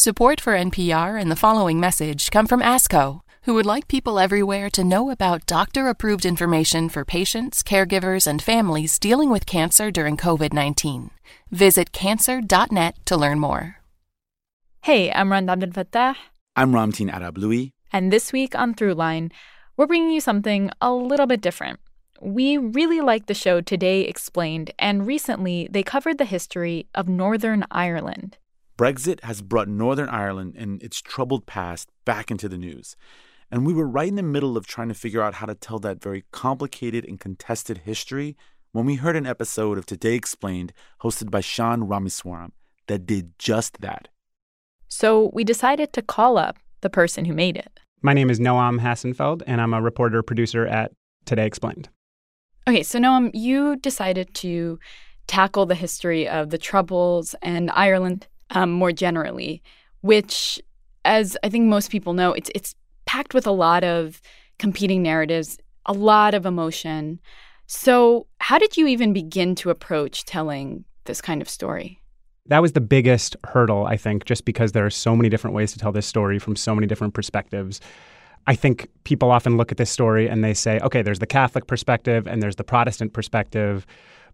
Support for NPR and the following message come from ASCO, who would like people everywhere to know about doctor approved information for patients, caregivers, and families dealing with cancer during COVID 19. Visit cancer.net to learn more. Hey, I'm Rund Abdelfatah. I'm Ramtin Arablouei. And this week on Throughline, we're bringing you something a little bit different. We really like the show Today Explained, and recently they covered the history of Northern Ireland. Brexit has brought Northern Ireland and its troubled past back into the news. And we were right in the middle of trying to figure out how to tell that very complicated and contested history when we heard an episode of Today Explained hosted by Sean Rameswaram that did just that. So we decided to call up the person who made it. My name is Noam Hassenfeld, and I'm a reporter producer at Today Explained. Okay, so Noam, you decided to tackle the history of the Troubles and Ireland um, more generally, which, as I think most people know, it's it's packed with a lot of competing narratives, a lot of emotion. So, how did you even begin to approach telling this kind of story? That was the biggest hurdle, I think, just because there are so many different ways to tell this story from so many different perspectives. I think people often look at this story and they say, okay, there's the Catholic perspective and there's the Protestant perspective.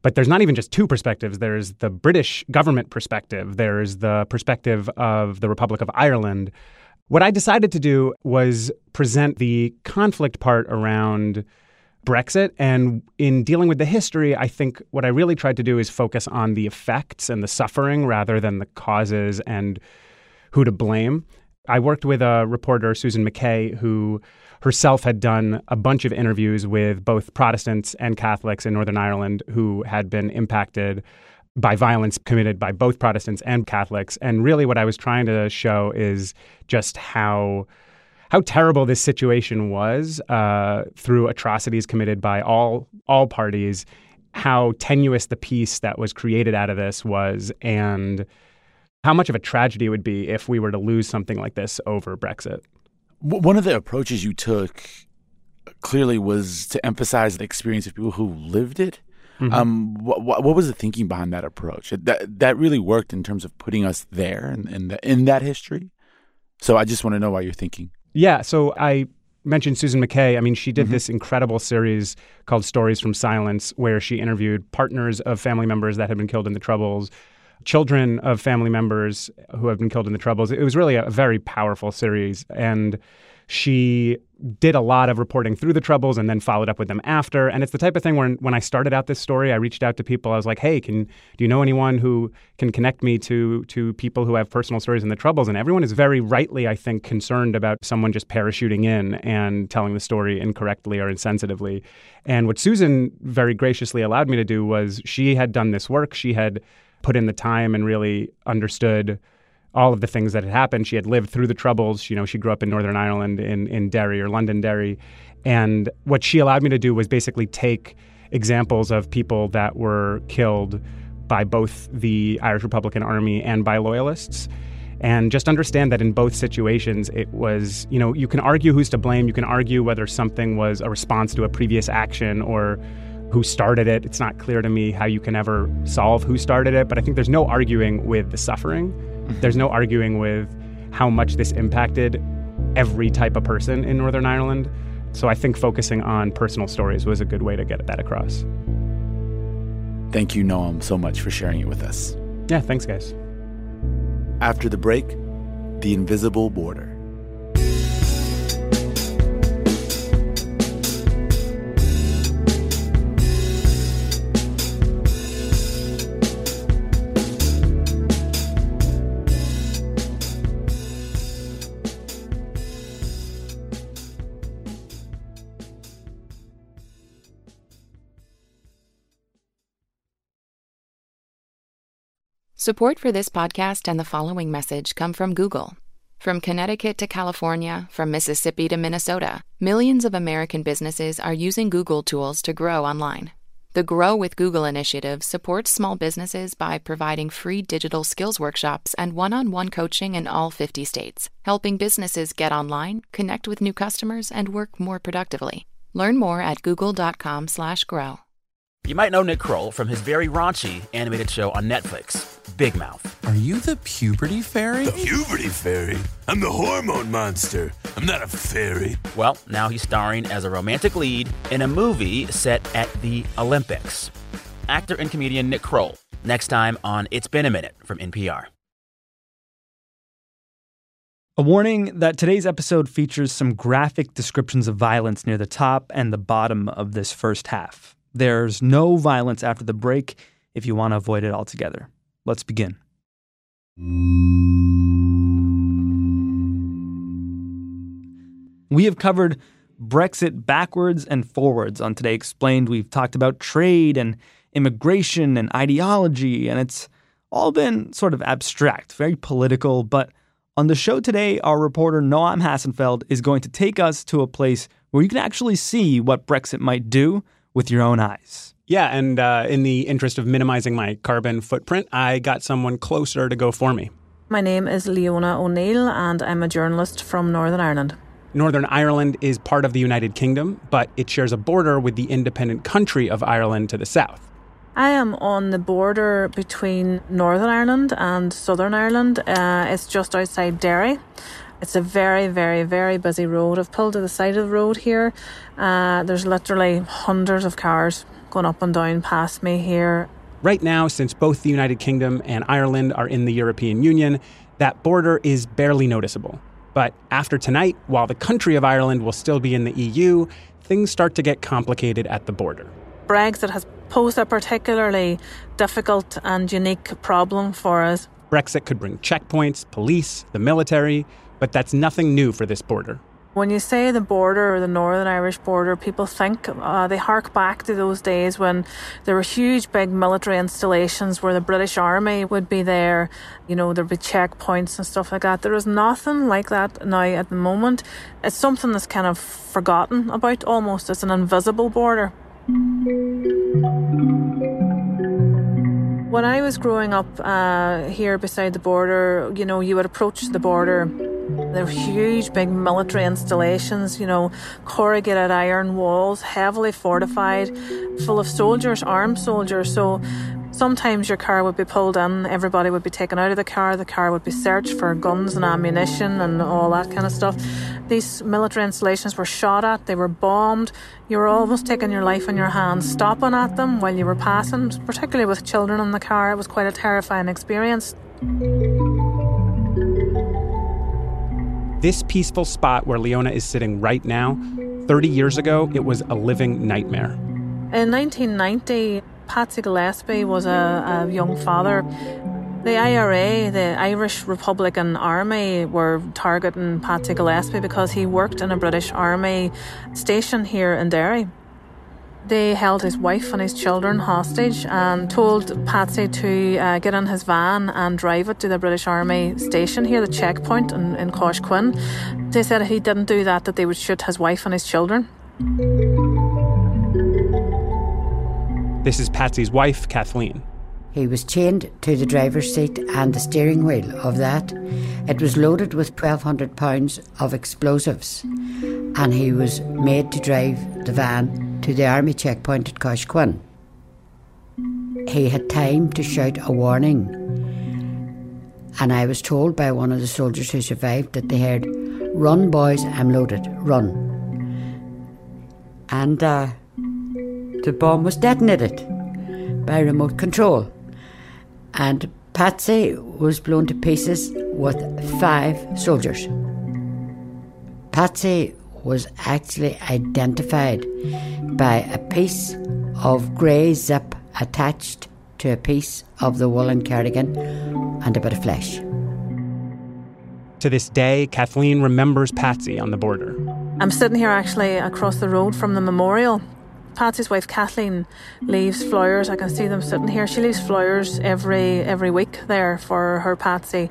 But there's not even just two perspectives. There's the British government perspective, there's the perspective of the Republic of Ireland. What I decided to do was present the conflict part around Brexit. And in dealing with the history, I think what I really tried to do is focus on the effects and the suffering rather than the causes and who to blame. I worked with a reporter, Susan McKay, who herself had done a bunch of interviews with both Protestants and Catholics in Northern Ireland who had been impacted by violence committed by both Protestants and Catholics. And really, what I was trying to show is just how how terrible this situation was uh, through atrocities committed by all all parties. How tenuous the peace that was created out of this was, and how much of a tragedy it would be if we were to lose something like this over Brexit. One of the approaches you took clearly was to emphasize the experience of people who lived it. Mm-hmm. Um, what, what, was the thinking behind that approach? That that really worked in terms of putting us there in in, the, in that history. So I just want to know why you're thinking. Yeah. So I mentioned Susan McKay. I mean, she did mm-hmm. this incredible series called Stories from Silence, where she interviewed partners of family members that had been killed in the Troubles, children of family members who have been killed in the Troubles. It was really a very powerful series. And she did a lot of reporting through the Troubles and then followed up with them after. And it's the type of thing where when I started out this story, I reached out to people. I was like, hey, can do you know anyone who can connect me to to people who have personal stories in the Troubles? And everyone is very rightly, I think, concerned about someone just parachuting in and telling the story incorrectly or insensitively. And what Susan very graciously allowed me to do was she had done this work. She had put in the time and really understood all of the things that had happened. She had lived through the troubles. You know, she grew up in Northern Ireland in, in Derry or Londonderry. And what she allowed me to do was basically take examples of people that were killed by both the Irish Republican Army and by loyalists. And just understand that in both situations, it was, you know, you can argue who's to blame. You can argue whether something was a response to a previous action or who started it. It's not clear to me how you can ever solve who started it, but I think there's no arguing with the suffering. Mm-hmm. There's no arguing with how much this impacted every type of person in Northern Ireland. So I think focusing on personal stories was a good way to get that across. Thank you, Noam, so much for sharing it with us. Yeah, thanks, guys. After the break, the invisible border. Support for this podcast and the following message come from Google. From Connecticut to California, from Mississippi to Minnesota, millions of American businesses are using Google tools to grow online. The Grow with Google initiative supports small businesses by providing free digital skills workshops and one on one coaching in all 50 states, helping businesses get online, connect with new customers, and work more productively. Learn more at google.com/grow. You might know Nick Kroll from his very raunchy animated show on Netflix, Big Mouth. Are you the puberty fairy? The puberty fairy? I'm the hormone monster. I'm not a fairy. Well, now he's starring as a romantic lead in a movie set at the Olympics. Actor and comedian Nick Kroll, next time on It's Been a Minute from NPR. A warning that today's episode features some graphic descriptions of violence near the top and the bottom of this first half. There's no violence after the break if you want to avoid it altogether. Let's begin. We have covered Brexit backwards and forwards on Today Explained. We've talked about trade and immigration and ideology, and it's all been sort of abstract, very political, but on the show today, our reporter Noam Hassenfeld is going to take us to a place where you can actually see what Brexit might do with your own eyes. Yeah, and uh, in the interest of minimizing my carbon footprint, I got someone closer to go for me. My name is Leona O'Neill, and I'm a journalist from Northern Ireland. Northern Ireland is part of the United Kingdom, but it shares a border with the independent country of Ireland to the south. I am on the border between Northern Ireland and Southern Ireland. Uh, it's just outside Derry. It's a very, very, very busy road. I've pulled to the side of the road here. Uh, there's literally hundreds of cars going up and down past me here. Right now, since both the United Kingdom and Ireland are in the European Union, that border is barely noticeable. But after tonight, while the country of Ireland will still be in the EU, things start to get complicated at the border. Brexit has posed a particularly difficult and unique problem for us. Brexit could bring checkpoints, police, the military, but that's nothing new for this border. When you say the border or the Northern Irish border, people think uh, they hark back to those days when there were huge, big military installations where the British Army would be there. You know, there'd be checkpoints and stuff like that. There is nothing like that now at the moment. It's something that's kind of forgotten about almost. It's an invisible border. When I was growing up uh, here beside the border, you know, you would approach the border. There were huge, big military installations, you know, corrugated iron walls, heavily fortified, full of soldiers, armed soldiers. So Sometimes your car would be pulled in, everybody would be taken out of the car, the car would be searched for guns and ammunition and all that kind of stuff. These military installations were shot at, they were bombed. You were almost taking your life in your hands, stopping at them while you were passing, particularly with children in the car. It was quite a terrifying experience. This peaceful spot where Leona is sitting right now, 30 years ago, it was a living nightmare. In 1990, Patsy Gillespie was a, a young father. The IRA, the Irish Republican Army, were targeting Patsy Gillespie because he worked in a British Army station here in Derry. They held his wife and his children hostage and told Patsy to uh, get in his van and drive it to the British Army station here, the checkpoint in, in Coshquin. They said if he didn't do that, that they would shoot his wife and his children. This is Patsy's wife, Kathleen. He was chained to the driver's seat and the steering wheel of that. It was loaded with 1,200 pounds of explosives, and he was made to drive the van to the army checkpoint at Coshquin. He had time to shout a warning, and I was told by one of the soldiers who survived that they heard, Run, boys, I'm loaded, run. And uh, the bomb was detonated by remote control. And Patsy was blown to pieces with five soldiers. Patsy was actually identified by a piece of grey zip attached to a piece of the woolen cardigan and a bit of flesh. To this day, Kathleen remembers Patsy on the border. I'm sitting here actually across the road from the memorial Patsy's wife Kathleen leaves flowers. I can see them sitting here. She leaves flowers every every week there for her Patsy.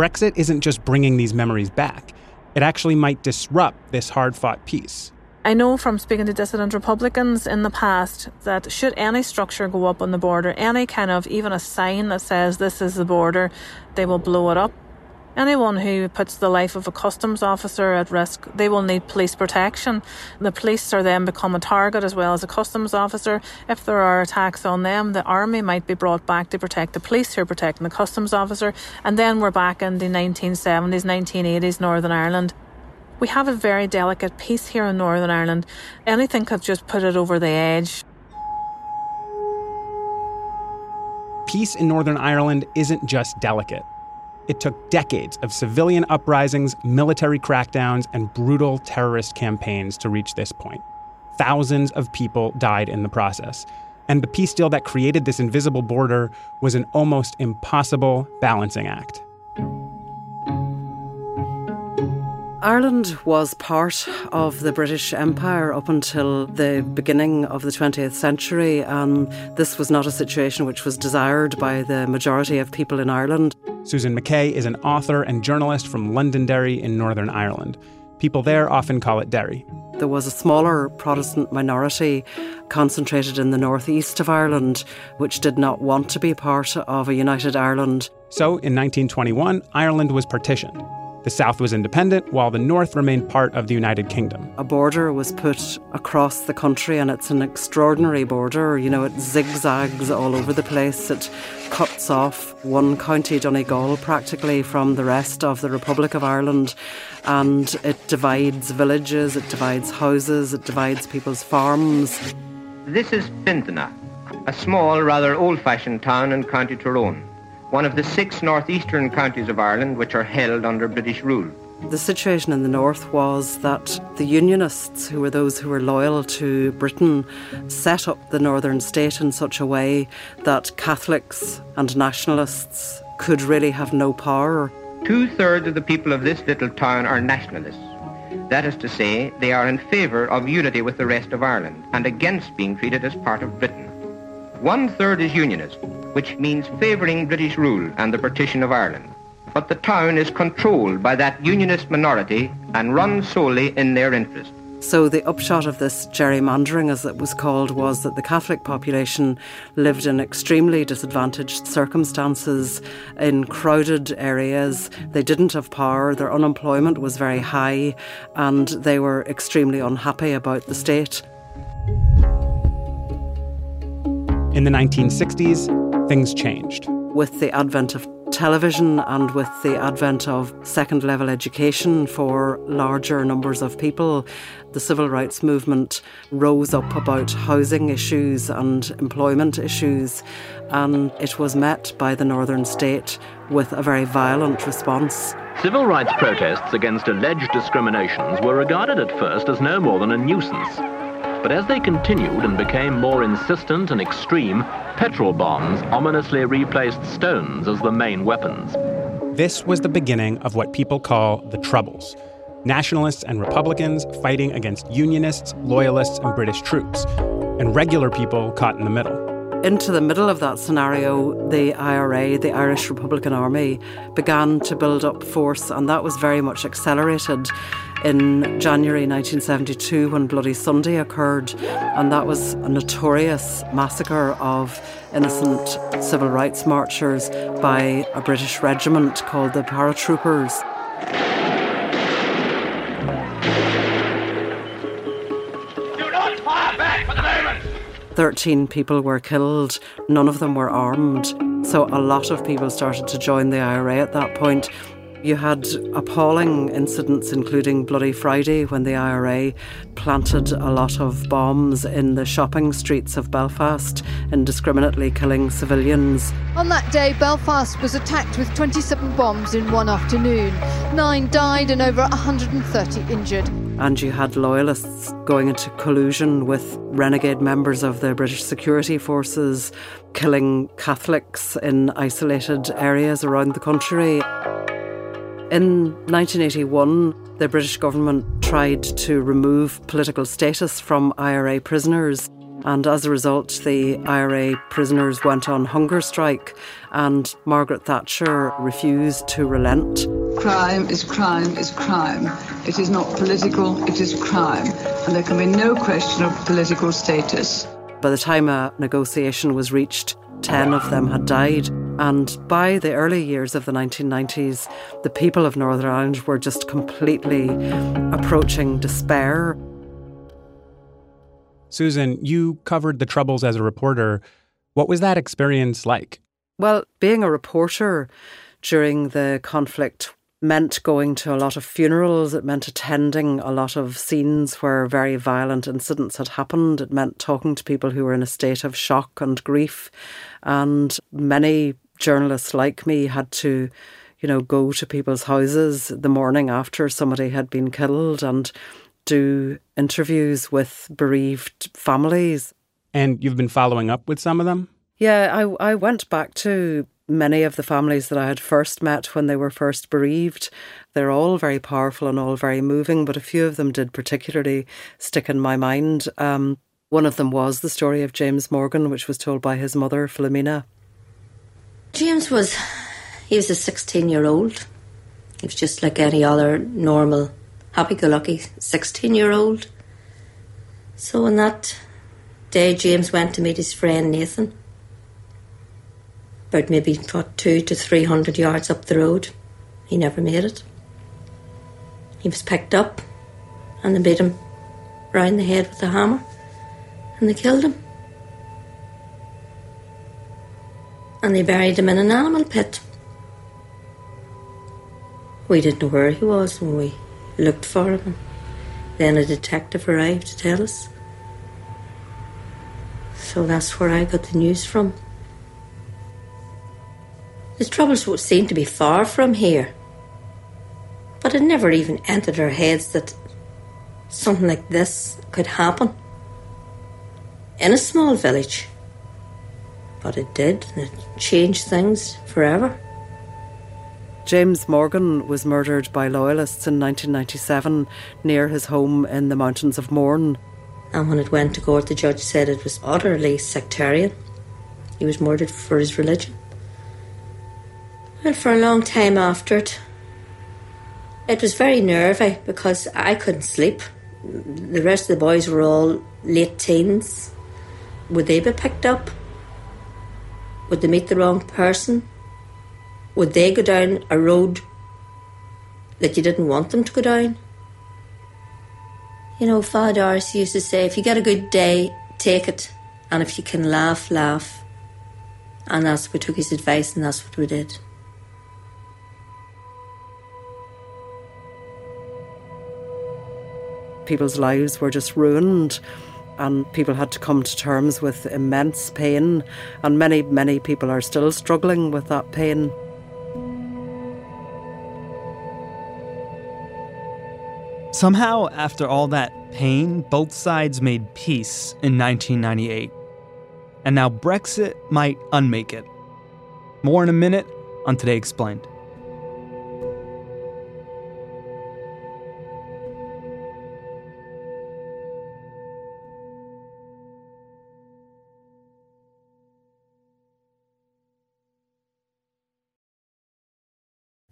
Brexit isn't just bringing these memories back. It actually might disrupt this hard-fought peace. I know from speaking to dissident Republicans in the past that should any structure go up on the border, any kind of even a sign that says this is the border, they will blow it up Anyone who puts the life of a customs officer at risk, they will need police protection. The police are then become a target as well as a customs officer. If there are attacks on them, the army might be brought back to protect the police who are protecting the customs officer. And then we're back in the 1970s, 1980s, Northern Ireland. We have a very delicate peace here in Northern Ireland. Anything could just put it over the edge. Peace in Northern Ireland isn't just delicate. It took decades of civilian uprisings, military crackdowns, and brutal terrorist campaigns to reach this point. Thousands of people died in the process. And the peace deal that created this invisible border was an almost impossible balancing act. Ireland was part of the British Empire up until the beginning of the 20th century, and this was not a situation which was desired by the majority of people in Ireland. Susan McKay is an author and journalist from Londonderry in Northern Ireland. People there often call it Derry. There was a smaller Protestant minority concentrated in the northeast of Ireland, which did not want to be part of a united Ireland. So in 1921, Ireland was partitioned. The South was independent, while the North remained part of the United Kingdom. A border was put across the country, and it's an extraordinary border. You know, it zigzags all over the place. It cuts off one county, Donegal, practically from the rest of the Republic of Ireland, and it divides villages, it divides houses, it divides people's farms. This is Fintona, a small, rather old fashioned town in County Tyrone one of the six northeastern counties of Ireland which are held under British rule. The situation in the north was that the Unionists, who were those who were loyal to Britain, set up the northern state in such a way that Catholics and nationalists could really have no power. Two thirds of the people of this little town are nationalists. That is to say, they are in favour of unity with the rest of Ireland and against being treated as part of Britain. One third is Unionist, which means favouring British rule and the partition of Ireland. But the town is controlled by that Unionist minority and run solely in their interest. So, the upshot of this gerrymandering, as it was called, was that the Catholic population lived in extremely disadvantaged circumstances in crowded areas. They didn't have power, their unemployment was very high, and they were extremely unhappy about the state. In the 1960s, things changed. With the advent of television and with the advent of second level education for larger numbers of people, the civil rights movement rose up about housing issues and employment issues, and it was met by the northern state with a very violent response. Civil rights protests against alleged discriminations were regarded at first as no more than a nuisance. But as they continued and became more insistent and extreme, petrol bombs ominously replaced stones as the main weapons. This was the beginning of what people call the Troubles nationalists and Republicans fighting against Unionists, Loyalists, and British troops, and regular people caught in the middle. Into the middle of that scenario, the IRA, the Irish Republican Army, began to build up force, and that was very much accelerated in January 1972 when Bloody Sunday occurred, and that was a notorious massacre of innocent civil rights marchers by a British regiment called the Paratroopers. Do not fire back for the moment! 13 people were killed, none of them were armed. So a lot of people started to join the IRA at that point. You had appalling incidents, including Bloody Friday, when the IRA planted a lot of bombs in the shopping streets of Belfast, indiscriminately killing civilians. On that day, Belfast was attacked with 27 bombs in one afternoon. Nine died and over 130 injured. And you had loyalists going into collusion with renegade members of the British security forces, killing Catholics in isolated areas around the country. In 1981, the British government tried to remove political status from IRA prisoners. And as a result, the IRA prisoners went on hunger strike, and Margaret Thatcher refused to relent. Crime is crime is crime. It is not political, it is crime. And there can be no question of political status. By the time a negotiation was reached, 10 of them had died. And by the early years of the 1990s, the people of Northern Ireland were just completely approaching despair. Susan, you covered the Troubles as a reporter. What was that experience like? Well, being a reporter during the conflict meant going to a lot of funerals. It meant attending a lot of scenes where very violent incidents had happened. It meant talking to people who were in a state of shock and grief. And many journalists like me had to, you know, go to people's houses the morning after somebody had been killed and do interviews with bereaved families. And you've been following up with some of them? Yeah, I, I went back to many of the families that I had first met when they were first bereaved. They're all very powerful and all very moving, but a few of them did particularly stick in my mind. Um, one of them was the story of James Morgan, which was told by his mother, Philomena. James was, he was a 16 year old. He was just like any other normal, happy go lucky 16 year old. So on that day, James went to meet his friend Nathan about maybe what, two to three hundred yards up the road. He never made it. He was picked up and they beat him round the head with a hammer and they killed him. And they buried him in an animal pit. We didn't know where he was when we looked for him. Then a detective arrived to tell us. So that's where I got the news from. The troubles would seem to be far from here. But it never even entered our heads that something like this could happen in a small village. But it did, and it changed things forever. James Morgan was murdered by loyalists in 1997 near his home in the mountains of Mourne. And when it went to court, the judge said it was utterly sectarian. He was murdered for his religion. And for a long time after it, it was very nervy because I couldn't sleep. The rest of the boys were all late teens. Would they be picked up? Would they meet the wrong person? Would they go down a road that you didn't want them to go down? You know, Father Darcy used to say, if you get a good day, take it. And if you can laugh, laugh. And that's what we took his advice and that's what we did. people's lives were just ruined and people had to come to terms with immense pain and many many people are still struggling with that pain Somehow, after all that pain, both sides made peace in 1998. And now Brexit might unmake it. More in a minute on Today Explained.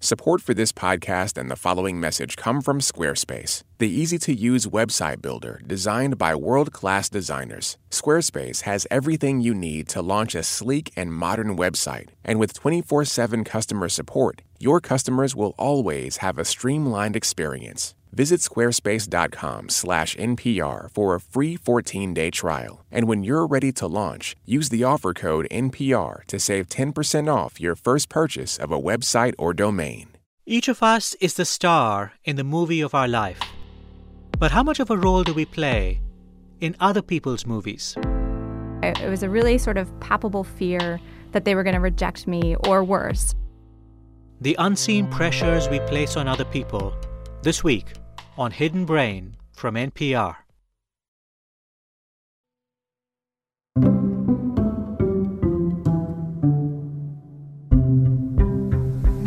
Support for this podcast and the following message come from Squarespace, the easy to use website builder designed by world class designers. Squarespace has everything you need to launch a sleek and modern website. And with 24 7 customer support, your customers will always have a streamlined experience. Visit squarespace.com/npr for a free 14-day trial. And when you're ready to launch, use the offer code NPR to save 10% off your first purchase of a website or domain. Each of us is the star in the movie of our life. But how much of a role do we play in other people's movies? It was a really sort of palpable fear that they were going to reject me or worse. The unseen pressures we place on other people. This week on Hidden Brain from NPR.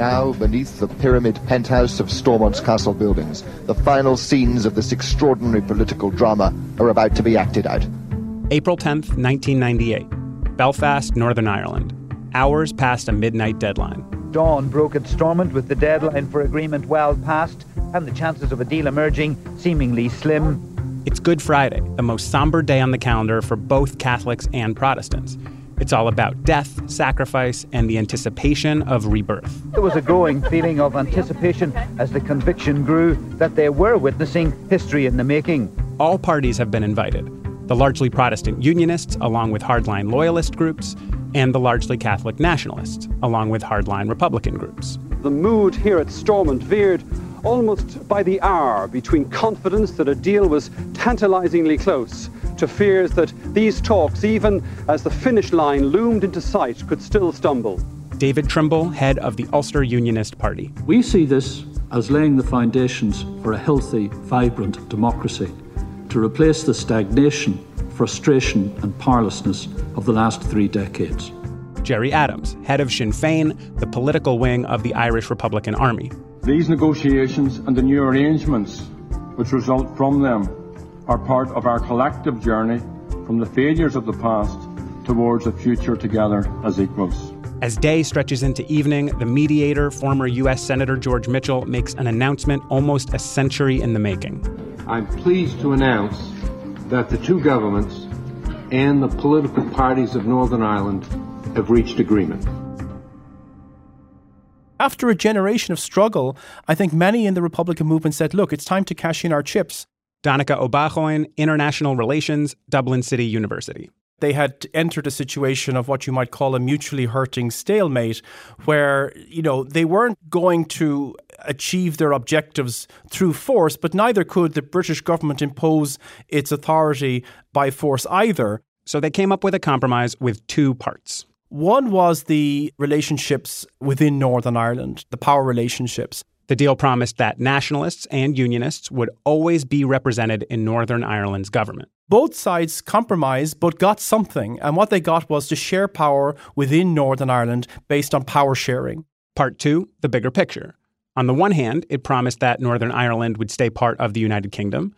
Now, beneath the pyramid penthouse of Stormont's castle buildings, the final scenes of this extraordinary political drama are about to be acted out. April 10th, 1998. Belfast, Northern Ireland. Hours past a midnight deadline. Dawn broke at Stormont with the deadline for agreement well past and the chances of a deal emerging seemingly slim. It's Good Friday, the most somber day on the calendar for both Catholics and Protestants. It's all about death, sacrifice, and the anticipation of rebirth. There was a growing feeling of anticipation as the conviction grew that they were witnessing history in the making. All parties have been invited the largely Protestant Unionists, along with hardline Loyalist groups, and the largely Catholic Nationalists, along with hardline Republican groups. The mood here at Stormont veered almost by the hour between confidence that a deal was tantalizingly close to fears that these talks, even as the finish line loomed into sight, could still stumble. David Trimble, head of the Ulster Unionist Party. We see this as laying the foundations for a healthy, vibrant democracy to replace the stagnation, frustration, and powerlessness of the last three decades. Gerry Adams, head of Sinn Féin, the political wing of the Irish Republican Army. These negotiations and the new arrangements which result from them are part of our collective journey from the failures of the past towards a future together as equals. As day stretches into evening, the mediator, former U.S. Senator George Mitchell, makes an announcement almost a century in the making. I'm pleased to announce that the two governments and the political parties of Northern Ireland have reached agreement. After a generation of struggle, I think many in the Republican movement said, look, it's time to cash in our chips. Donnacha Ó Beacháin, International Relations, Dublin City University they had entered a situation of what you might call a mutually hurting stalemate where you know they weren't going to achieve their objectives through force but neither could the British government impose its authority by force either so they came up with a compromise with two parts one was the relationships within Northern Ireland the power relationships the deal promised that nationalists and unionists would always be represented in Northern Ireland's government. Both sides compromised but got something, and what they got was to share power within Northern Ireland based on power sharing. Part two the bigger picture. On the one hand, it promised that Northern Ireland would stay part of the United Kingdom.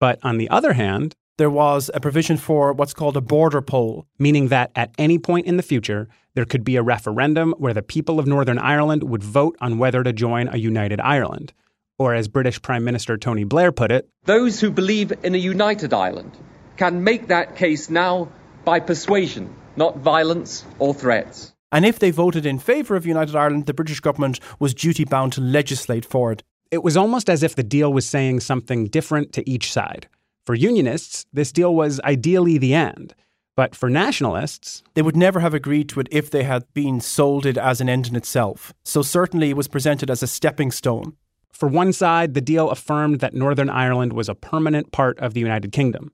But on the other hand, there was a provision for what's called a border poll, meaning that at any point in the future, there could be a referendum where the people of Northern Ireland would vote on whether to join a united Ireland. Or, as British Prime Minister Tony Blair put it, those who believe in a united Ireland can make that case now by persuasion, not violence or threats. And if they voted in favour of United Ireland, the British government was duty bound to legislate for it. It was almost as if the deal was saying something different to each side. For unionists, this deal was ideally the end. But for nationalists, they would never have agreed to it if they had been sold it as an end in itself. So certainly it was presented as a stepping stone. For one side, the deal affirmed that Northern Ireland was a permanent part of the United Kingdom.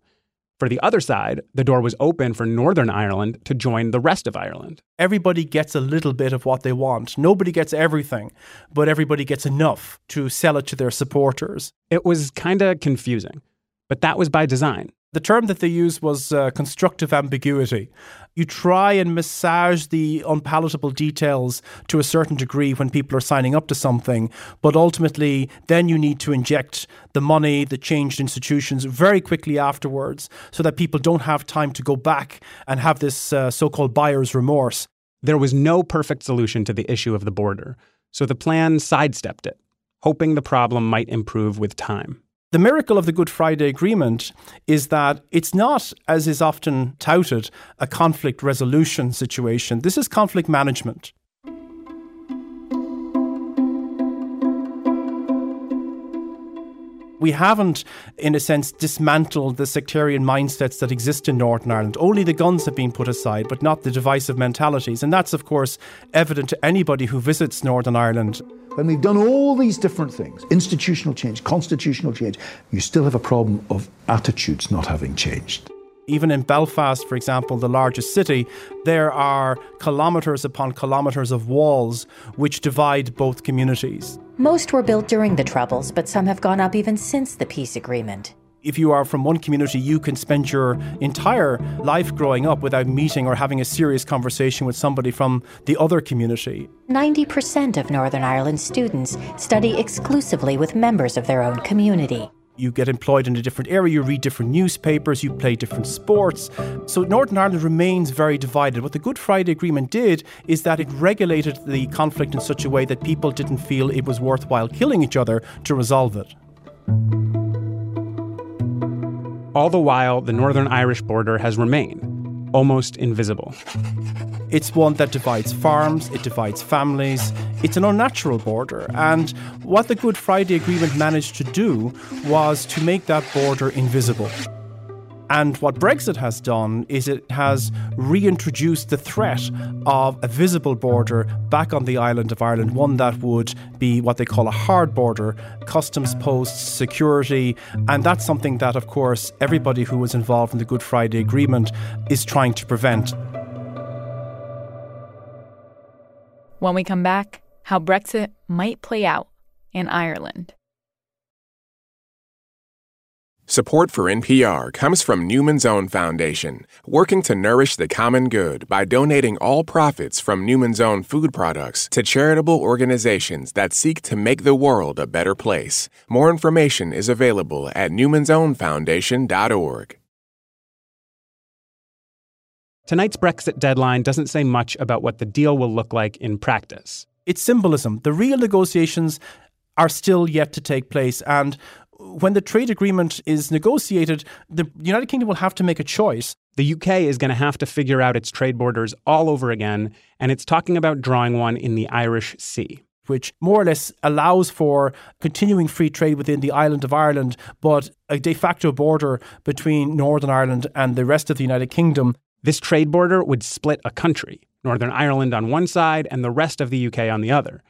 For the other side, the door was open for Northern Ireland to join the rest of Ireland. Everybody gets a little bit of what they want. Nobody gets everything, but everybody gets enough to sell it to their supporters. It was kind of confusing, but that was by design. The term that they used was uh, constructive ambiguity. You try and massage the unpalatable details to a certain degree when people are signing up to something, but ultimately, then you need to inject the money, the changed institutions very quickly afterwards so that people don't have time to go back and have this uh, so called buyer's remorse. There was no perfect solution to the issue of the border, so the plan sidestepped it, hoping the problem might improve with time. The miracle of the Good Friday Agreement is that it's not, as is often touted, a conflict resolution situation. This is conflict management. we haven't, in a sense, dismantled the sectarian mindsets that exist in Northern Ireland. Only the guns have been put aside, but not the divisive mentalities. And that's, of course, evident to anybody who visits Northern Ireland. When we've done all these different things, institutional change, constitutional change, you still have a problem of attitudes not having changed. Even in Belfast, for example, the largest city, there are kilometres upon kilometres of walls which divide both communities. Most were built during the Troubles, but some have gone up even since the peace agreement if you are from one community, you can spend your entire life growing up without meeting or having a serious conversation with somebody from the other community. 90% of Northern Ireland students study exclusively with members of their own community. You get employed in a different area, you read different newspapers, you play different sports. So Northern Ireland remains very divided. What the Good Friday Agreement did is that it regulated the conflict in such a way that people didn't feel it was worthwhile killing each other to resolve it. All the while, the Northern Irish border has remained. almost invisible. It's one that divides farms, it divides families. It's an unnatural border. And what the Good Friday Agreement managed to do was to make that border invisible. And what Brexit has done is it has reintroduced the threat of a visible border back on the island of Ireland, one that would be what they call a hard border, customs posts, security. And that's something that, of course, everybody who was involved in the Good Friday Agreement is trying to prevent. When we come back, how Brexit might play out in Ireland. Support for NPR comes from Newman's Own Foundation, working to nourish the common good by donating all profits from Newman's Own food products to charitable organizations that seek to make the world a better place. More information is available at newmansownfoundation.org. Tonight's Brexit deadline doesn't say much about what the deal will look like in practice. It's symbolism. The real negotiations are still yet to take place. And when the trade agreement is negotiated, the United Kingdom will have to make a choice. The UK is going to have to figure out its trade borders all over again, and it's talking about drawing one in the Irish Sea. Which more or less allows for continuing free trade within the island of Ireland, but a de facto border between Northern Ireland and the rest of the United Kingdom. This trade border would split a country, Northern Ireland on one side and the rest of the UK on the other.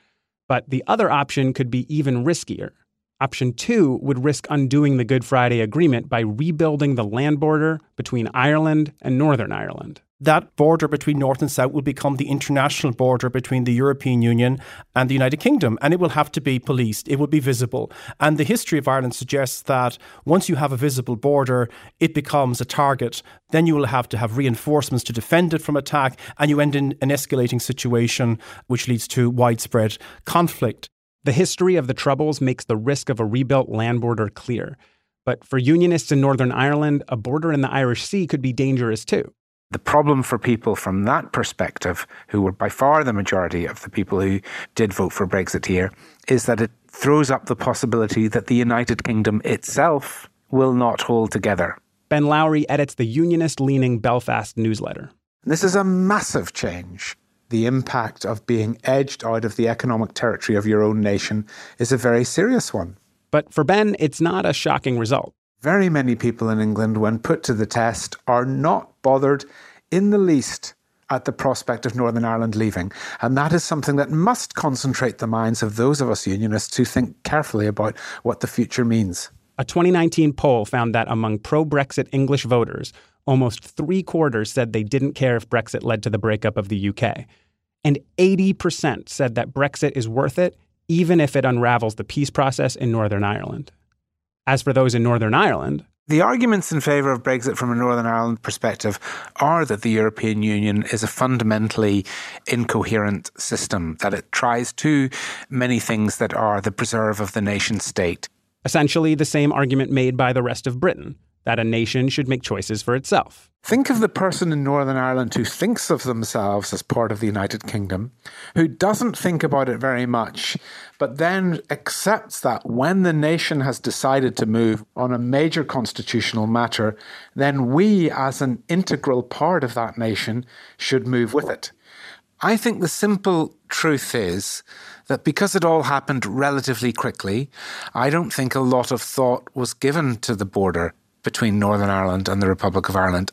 But the other option could be even riskier. Option two would risk undoing the Good Friday Agreement by rebuilding the land border between Ireland and Northern Ireland. That border between North and South will become the international border between the European Union and the United Kingdom, and it will have to be policed. It will be visible. And the history of Ireland suggests that once you have a visible border, it becomes a target. Then you will have to have reinforcements to defend it from attack, and you end in an escalating situation which leads to widespread conflict. The history of the Troubles makes the risk of a rebuilt land border clear. But for Unionists in Northern Ireland, a border in the Irish Sea could be dangerous too. The problem for people from that perspective, who were by far the majority of the people who did vote for Brexit here, is that it throws up the possibility that the United Kingdom itself will not hold together. Ben Lowry edits the unionist leaning Belfast newsletter. This is a massive change the impact of being edged out of the economic territory of your own nation is a very serious one. But for Ben, it's not a shocking result. Very many people in England, when put to the test, are not bothered in the least at the prospect of Northern Ireland leaving. And that is something that must concentrate the minds of those of us unionists who think carefully about what the future means. A 2019 poll found that among pro Brexit English voters, almost three quarters said they didn't care if Brexit led to the breakup of the UK. And 80% said that Brexit is worth it, even if it unravels the peace process in Northern Ireland. As for those in Northern Ireland, the arguments in favour of Brexit from a Northern Ireland perspective are that the European Union is a fundamentally incoherent system, that it tries too many things that are the preserve of the nation state. Essentially, the same argument made by the rest of Britain that a nation should make choices for itself. Think of the person in Northern Ireland who thinks of themselves as part of the United Kingdom, who doesn't think about it very much, but then accepts that when the nation has decided to move on a major constitutional matter, then we, as an integral part of that nation, should move with it. I think the simple truth is that because it all happened relatively quickly, I don't think a lot of thought was given to the border between Northern Ireland and the Republic of Ireland.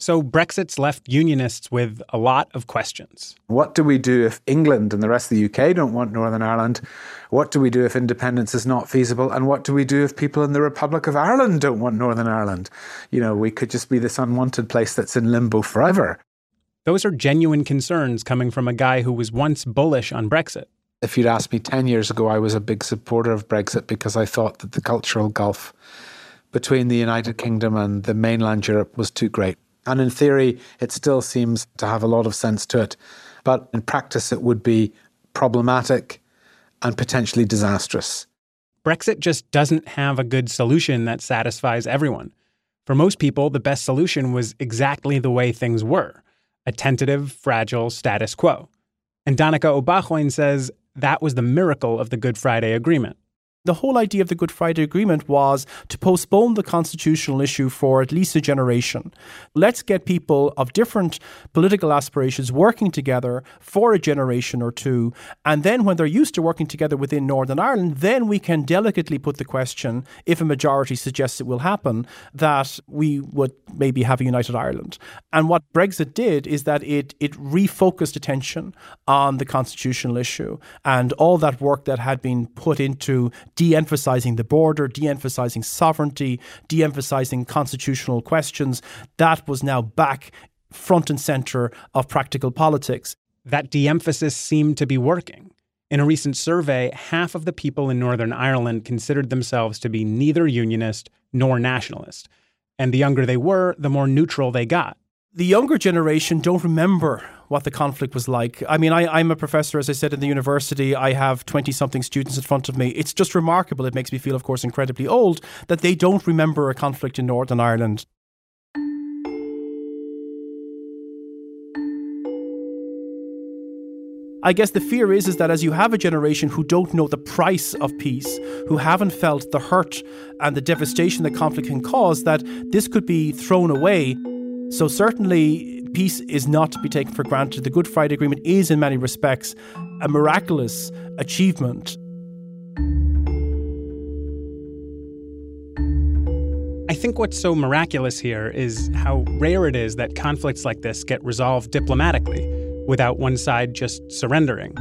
So Brexit's left unionists with a lot of questions. What do we do if England and the rest of the UK don't want Northern Ireland? What do we do if independence is not feasible? And what do we do if people in the Republic of Ireland don't want Northern Ireland? You know, we could just be this unwanted place that's in limbo forever. Those are genuine concerns coming from a guy who was once bullish on Brexit. If you'd asked me 10 years ago, I was a big supporter of Brexit because I thought that the cultural gulf between the United Kingdom and the mainland Europe was too great. And in theory, it still seems to have a lot of sense to it. But in practice, it would be problematic and potentially disastrous. Brexit just doesn't have a good solution that satisfies everyone. For most people, the best solution was exactly the way things were a tentative, fragile status quo. And Donnacha Ó Beacháin says that was the miracle of the Good Friday Agreement. The whole idea of the Good Friday Agreement was to postpone the constitutional issue for at least a generation. Let's get people of different political aspirations working together for a generation or two. And then, when they're used to working together within Northern Ireland, then we can delicately put the question, if a majority suggests it will happen, that we would maybe have a united Ireland. And what Brexit did is that it, it refocused attention on the constitutional issue and all that work that had been put into de emphasizing the border, de emphasizing sovereignty, de emphasizing constitutional questions, that was now back front and center of practical politics. That de emphasis seemed to be working. In a recent survey, half of the people in Northern Ireland considered themselves to be neither unionist nor nationalist. And the younger they were, the more neutral they got. The younger generation don't remember what the conflict was like. I mean, I, am a professor, as I said, in the university. I have 20 something students in front of me. It's just remarkable. It makes me feel, of course, incredibly old that they don't remember a conflict in Northern Ireland. I guess the fear is is that as you have a generation who don't know the price of peace, who haven't felt the hurt and the devastation that conflict can cause, that this could be thrown away. So certainly peace is not to be taken for granted. The Good Friday Agreement is, in many respects, a miraculous achievement. I think what's so miraculous here is how rare it is that conflicts like this get resolved diplomatically without one side just surrendering.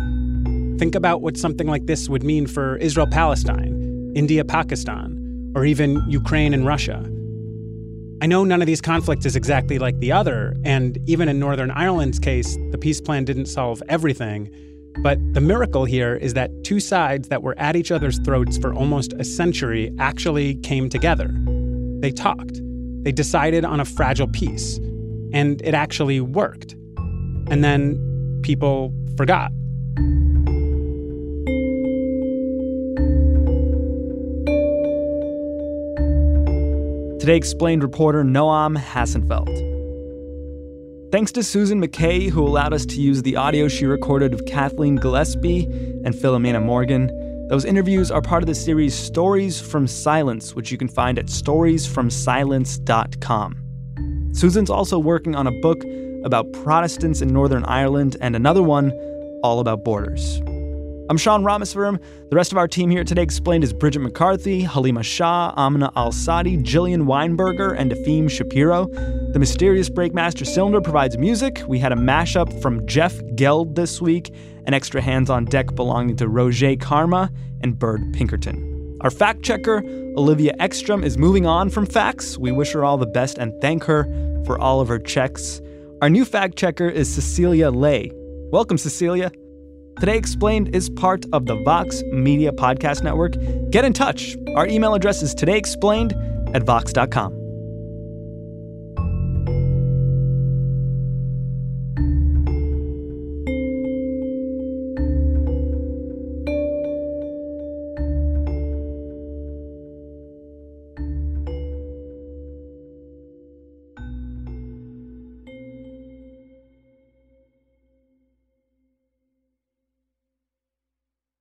Think about what something like this would mean for Israel Palestine, India Pakistan, or even Ukraine and Russia. I know none of these conflicts is exactly like the other, and even in Northern Ireland's case, the peace plan didn't solve everything. But the miracle here is that two sides that were at each other's throats for almost a century actually came together. They talked, they decided on a fragile peace, and it actually worked. And then people forgot. Today Explained reporter Noam Hassenfeld. Thanks to Susan McKay, who allowed us to use the audio she recorded of Kathleen Gillespie and Philomena Morgan. Those interviews are part of the series Stories from Silence, which you can find at storiesfromsilence.com. Susan's also working on a book about Protestants in Northern Ireland and another one all about borders. I'm Sean Rameswaram. The rest of our team here Today Explained is Bridget McCarthy, Halima Shah, Amna Al Sadi, Jillian Weinberger, and Efim Shapiro. The mysterious Breakmaster Cylinder provides music. We had a mashup from Jeff Geld this week, an extra hands on deck belonging to Roger Karma and Byrd Pinkerton. Our fact checker, Olivia Ekstrom, is moving on from facts. We wish her all the best and thank her for all of her checks. Our new fact checker is Cecilia Lei. Welcome, Cecilia. Today Explained is part of the Vox Media Podcast Network. Get in touch. Our email address is todayexplained at vox.com.